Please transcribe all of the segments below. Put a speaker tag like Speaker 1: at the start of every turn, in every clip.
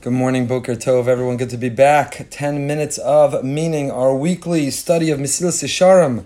Speaker 1: Good morning, Boker Tov, everyone. Good to be back. 10 minutes of meaning, our weekly study of Mesilas Yesharim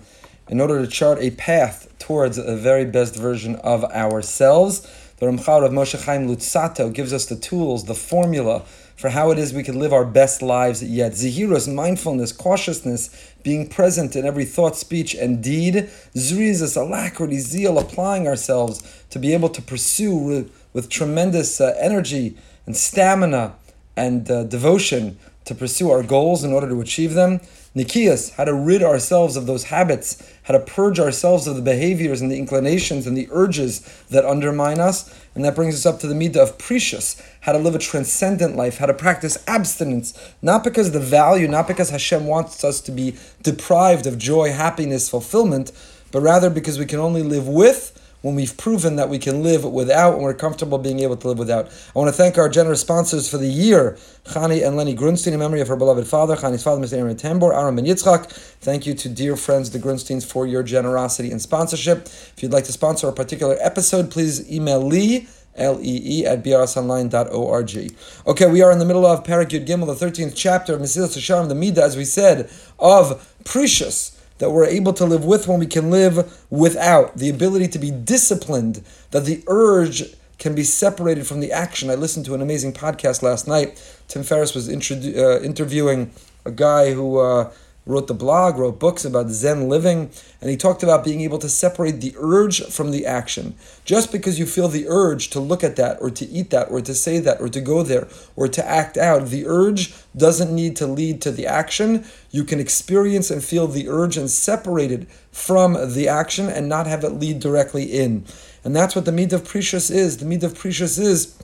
Speaker 1: in order to chart a path towards the very best version of ourselves. The Ramchal of Moshe Chaim Luzzatto gives us the tools, the formula for how it is we can live our best lives yet. Zehirus, mindfulness, cautiousness, being present in every thought, speech, and deed. Zrizus, alacrity, zeal, applying ourselves to be able to pursue with, with tremendous uh, energy and stamina and uh, devotion to pursue our goals in order to achieve them. Nekius, how to rid ourselves of those habits, how to purge ourselves of the behaviors and the inclinations and the urges that undermine us. And that brings us up to the midah of Perishus, how to live a transcendent life, how to practice abstinence, not because the value, not because Hashem wants us to be deprived of joy, happiness, fulfillment, but rather because we can only live with when we've proven that we can live without and we're comfortable being able to live without. I want to thank our generous sponsors for the year, Chani and Lenny Grunstein, in memory of her beloved father, Chani's father, Mr. Aaron Tambor, Aaron Ben Yitzchak. Thank you to dear friends, the Grunsteins, for your generosity and sponsorship. If you'd like to sponsor a particular episode, please email Lee. L-E-E at brsonline.org. Okay, we are in the middle of Perek Yud Gimel, the 13th chapter of Mesilas Yesharim, the Midah, as we said, of Perishus that we're able to live with when we can live without. The ability to be disciplined, that the urge can be separated from the action. I listened to an amazing podcast last night. Tim Ferriss was introdu- uh, interviewing a guy who uh, wrote the blog, wrote books about Zen living, and he talked about being able to separate the urge from the action. Just because you feel the urge to look at that, or to eat that, or to say that, or to go there, or to act out, the urge doesn't need to lead to the action. You can experience and feel the urge and separate it from the action and not have it lead directly in. And that's what the midah of Perishus is. The midah of Perishus is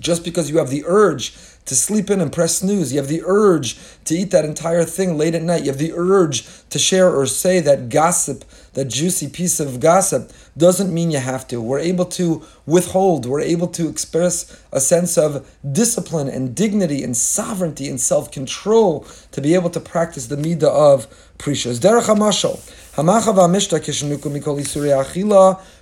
Speaker 1: just because you have the urge to sleep in and press snooze. You have the urge to eat that entire thing late at night. You have the urge to share or say that gossip, that juicy piece of gossip, doesn't mean you have to. We're able to withhold, we're able to express a sense of discipline and dignity and sovereignty and self control to be able to practice the midah of Perishus.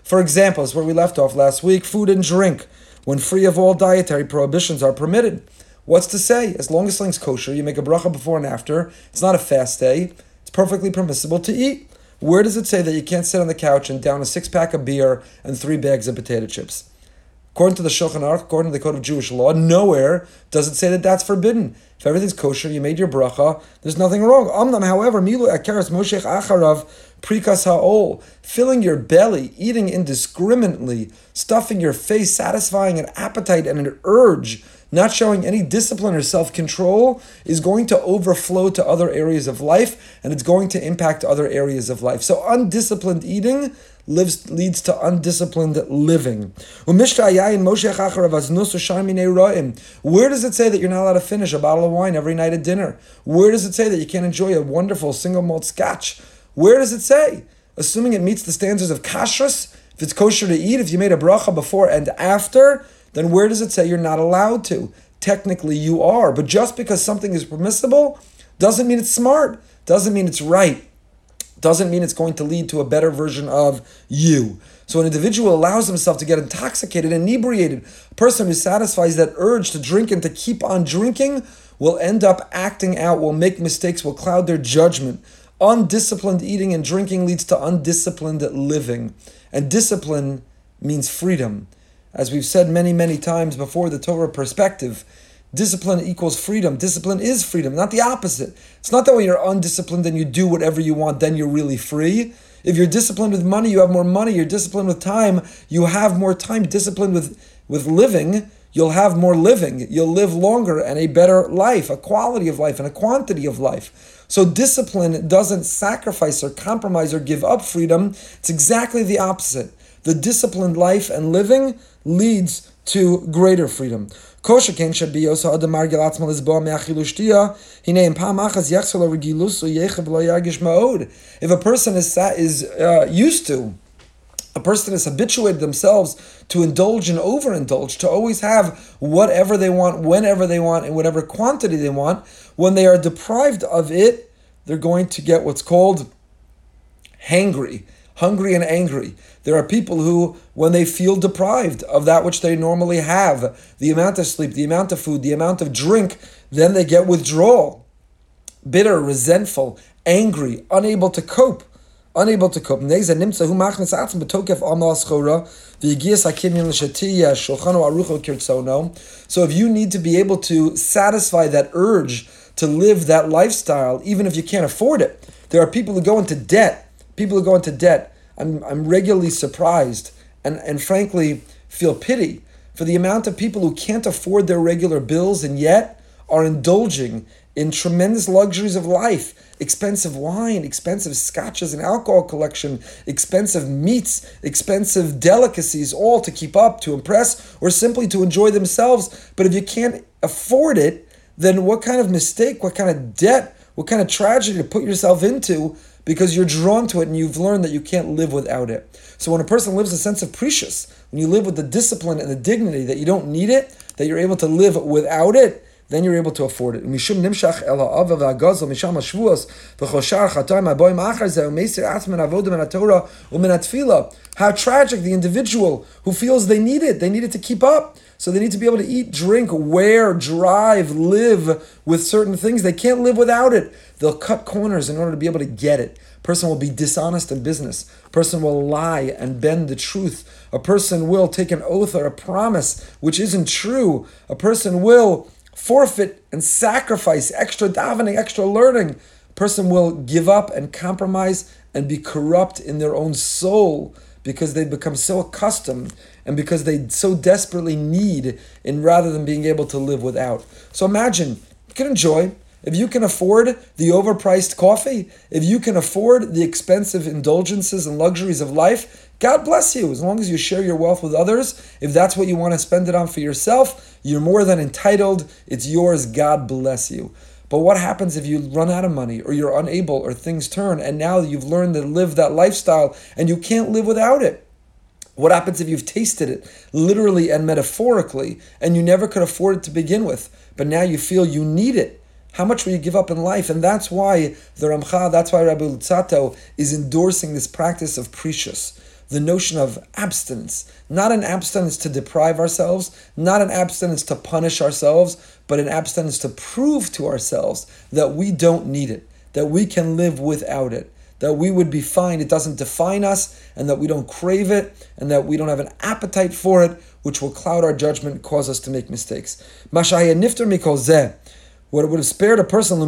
Speaker 1: For example, is where we left off last week food and drink, when free of all dietary prohibitions, are permitted. What's to say? As long as something's kosher, you make a bracha before and after. It's not a fast day. It's perfectly permissible to eat. Where does it say that you can't sit on the couch and down a six pack of beer and three bags of potato chips? According to the Shulchan Aruch, according to the Code of Jewish Law, nowhere does it say that that's forbidden. If everything's kosher, you made your bracha, there's nothing wrong. Amnam, however, milu akaras moshech acharav prikas ha'ol, filling your belly, eating indiscriminately, stuffing your face, satisfying an appetite and an urge not showing any discipline or self control is going to overflow to other areas of life and it's going to impact other areas of life. So, undisciplined eating lives leads to undisciplined living. Where does it say that you're not allowed to finish a bottle of wine every night at dinner? Where does it say that you can't enjoy a wonderful single malt scotch? Where does it say? Assuming it meets the standards of kashrus, if it's kosher to eat, if you made a bracha before and after, then where does it say you're not allowed to? Technically, you are. But just because something is permissible doesn't mean it's smart, doesn't mean it's right, doesn't mean it's going to lead to a better version of you. So an individual allows himself to get intoxicated, inebriated. A person who satisfies that urge to drink and to keep on drinking will end up acting out, will make mistakes, will cloud their judgment. Undisciplined eating and drinking leads to undisciplined living. And discipline means freedom. As we've said many, many times before, the Torah perspective, discipline equals freedom. Discipline is freedom, not the opposite. It's not that when you're undisciplined and you do whatever you want, then you're really free. If you're disciplined with money, you have more money. You're disciplined with time, you have more time. Disciplined with, with living, you'll have more living. You'll live longer and a better life, a quality of life and a quantity of life. So discipline doesn't sacrifice or compromise or give up freedom. It's exactly the opposite. The disciplined life and living leads to greater freedom. If a person is is uh, used to a person is habituated themselves to indulge and overindulge, to always have whatever they want, whenever they want, in whatever quantity they want. When they are deprived of it, they're going to get what's called hangry hungry and angry. There are people who, when they feel deprived of that which they normally have, the amount of sleep, the amount of food, the amount of drink, then they get withdrawal. Bitter, resentful, angry, unable to cope. Unable to cope. So if you need to be able to satisfy that urge to live that lifestyle, even if you can't afford it, there are people who go into debt. People who go into debt. I'm, I'm regularly surprised and, and frankly feel pity for the amount of people who can't afford their regular bills and yet are indulging in tremendous luxuries of life expensive wine, expensive scotches and alcohol collection, expensive meats, expensive delicacies, all to keep up, to impress, or simply to enjoy themselves. But if you can't afford it, then what kind of mistake, what kind of debt, what kind of tragedy to put yourself into because you're drawn to it and you've learned that you can't live without it. So when a person lives a sense of Perishus, when you live with the discipline and the dignity that you don't need it, that you're able to live without it, then you're able to afford it. Mishum nimshach el ha'ava misham v'choshar ha'boim achar zeh u'meisir atman avodim and Torah u'min atfila. How tragic the individual who feels they need it, they need it to keep up. So they need to be able to eat, drink, wear, drive, live with certain things. They can't live without it. They'll cut corners in order to be able to get it. Person will be dishonest in business. Person will lie and bend the truth. A person will take an oath or a promise which isn't true. A person will forfeit and sacrifice extra davening, extra learning. Person will give up and compromise and be corrupt in their own soul because they become so accustomed and because they so desperately need in rather than being able to live without. So imagine you can enjoy if you can afford the overpriced coffee, if you can afford the expensive indulgences and luxuries of life, God bless you. As long as you share your wealth with others, if that's what you want to spend it on for yourself, you're more than entitled. It's yours. God bless you. But what happens if you run out of money or you're unable or things turn and now you've learned to live that lifestyle and you can't live without it? What happens if you've tasted it literally and metaphorically and you never could afford it to begin with, but now you feel you need it? How much will you give up in life? And that's why the Ramcha, that's why Rabbi Luzzatto is endorsing this practice of Perishus the notion of abstinence. Not an abstinence to deprive ourselves, not an abstinence to punish ourselves, but an abstinence to prove to ourselves that we don't need it, that we can live without it, that we would be fine, it doesn't define us, and that we don't crave it, and that we don't have an appetite for it, which will cloud our judgment, cause us to make mistakes. Mashaya nifter mikol zeh. What would have spared a person,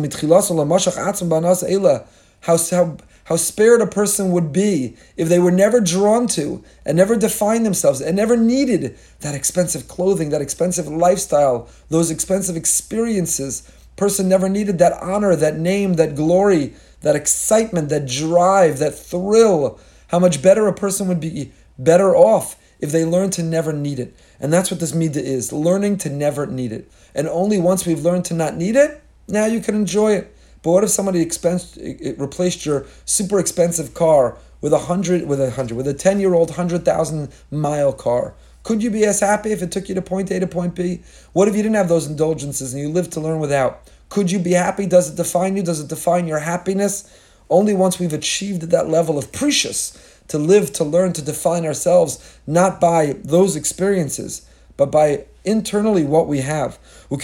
Speaker 1: how, how how spared a person would be if they were never drawn to and never defined themselves and never needed that expensive clothing, that expensive lifestyle, those expensive experiences. Person never needed that honor, that name, that glory, that excitement, that drive, that thrill. How much better a person would be better off if they learned to never need it. And that's what this midah is learning to never need it. And only once we've learned to not need it, now you can enjoy it. But what if somebody expense, it replaced your super expensive car with a hundred, with a hundred, with a ten year old hundred thousand mile car? Could you be as happy if it took you to point A to point B? What if you didn't have those indulgences and you lived to learn without? Could you be happy? Does it define you? Does it define your happiness? Only once we've achieved that level of Perishus to live, to learn, to define ourselves, not by those experiences, but by internally what we have. And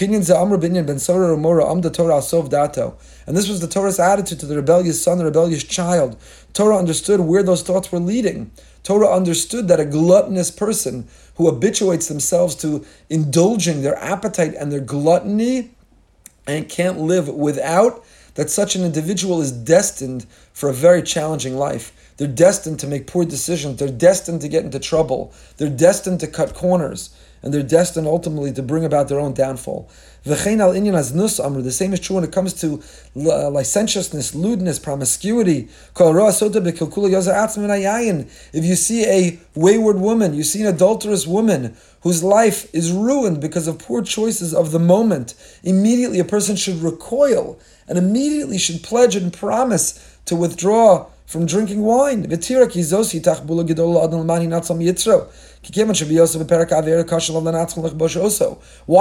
Speaker 1: this was the Torah's attitude to the rebellious son, the rebellious child. Torah understood where those thoughts were leading. Torah understood that a gluttonous person who habituates themselves to indulging their appetite and their gluttony and can't live without, that such an individual is destined for a very challenging life. They're destined to make poor decisions. They're destined to get into trouble. They're destined to cut corners and they're destined ultimately to bring about their own downfall. The same is true when it comes to uh, licentiousness, lewdness, promiscuity. If you see a wayward woman, you see an adulterous woman whose life is ruined because of poor choices of the moment, immediately a person should recoil and immediately should pledge and promise to withdraw from drinking wine. Why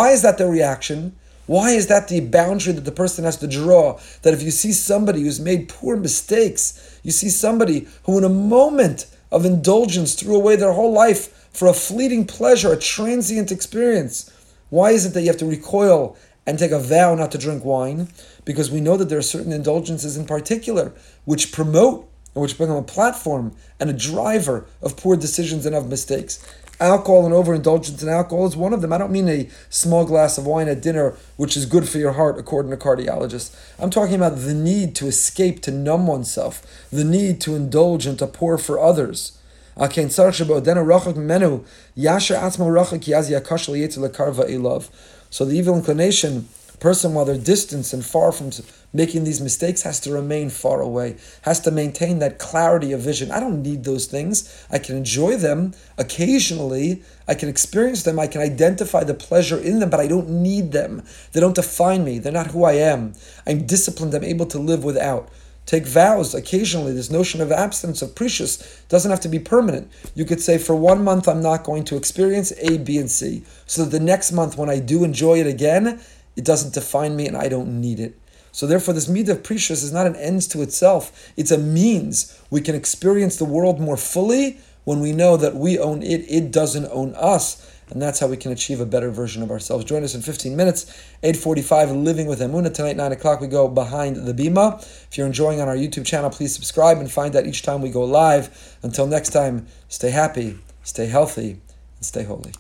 Speaker 1: is that the reaction? Why is that the boundary that the person has to draw? That if you see somebody who's made poor mistakes, you see somebody who, in a moment of indulgence, threw away their whole life for a fleeting pleasure, a transient experience. Why is it that you have to recoil and take a vow not to drink wine? Because we know that there are certain indulgences in particular which promote and which become a platform and a driver of poor decisions and of mistakes. Alcohol and overindulgence in alcohol is one of them. I don't mean a small glass of wine at dinner, which is good for your heart, according to cardiologists. I'm talking about the need to escape, to numb oneself, the need to indulge and to pour for others. So the evil inclination person, while they're distant and far from making these mistakes, has to remain far away, has to maintain that clarity of vision. I don't need those things. I can enjoy them occasionally, I can experience them, I can identify the pleasure in them, but I don't need them. They don't define me, they're not who I am. I'm disciplined, I'm able to live without take vows occasionally. This notion of abstinence of Perishus doesn't have to be permanent. You could say, for one month, I'm not going to experience A, B, and C. So that the next month, when I do enjoy it again, it doesn't define me and I don't need it. So therefore, this midah of Perishus is not an end to itself. It's a means. We can experience the world more fully when we know that we own it, it doesn't own us. And that's how we can achieve a better version of ourselves. Join us in 15 minutes, 8.45, Living with Emunah. Tonight, 9 o'clock, we go behind the bima. If you're enjoying on our YouTube channel, please subscribe and find out each time we go live. Until next time, stay happy, stay healthy, and stay holy.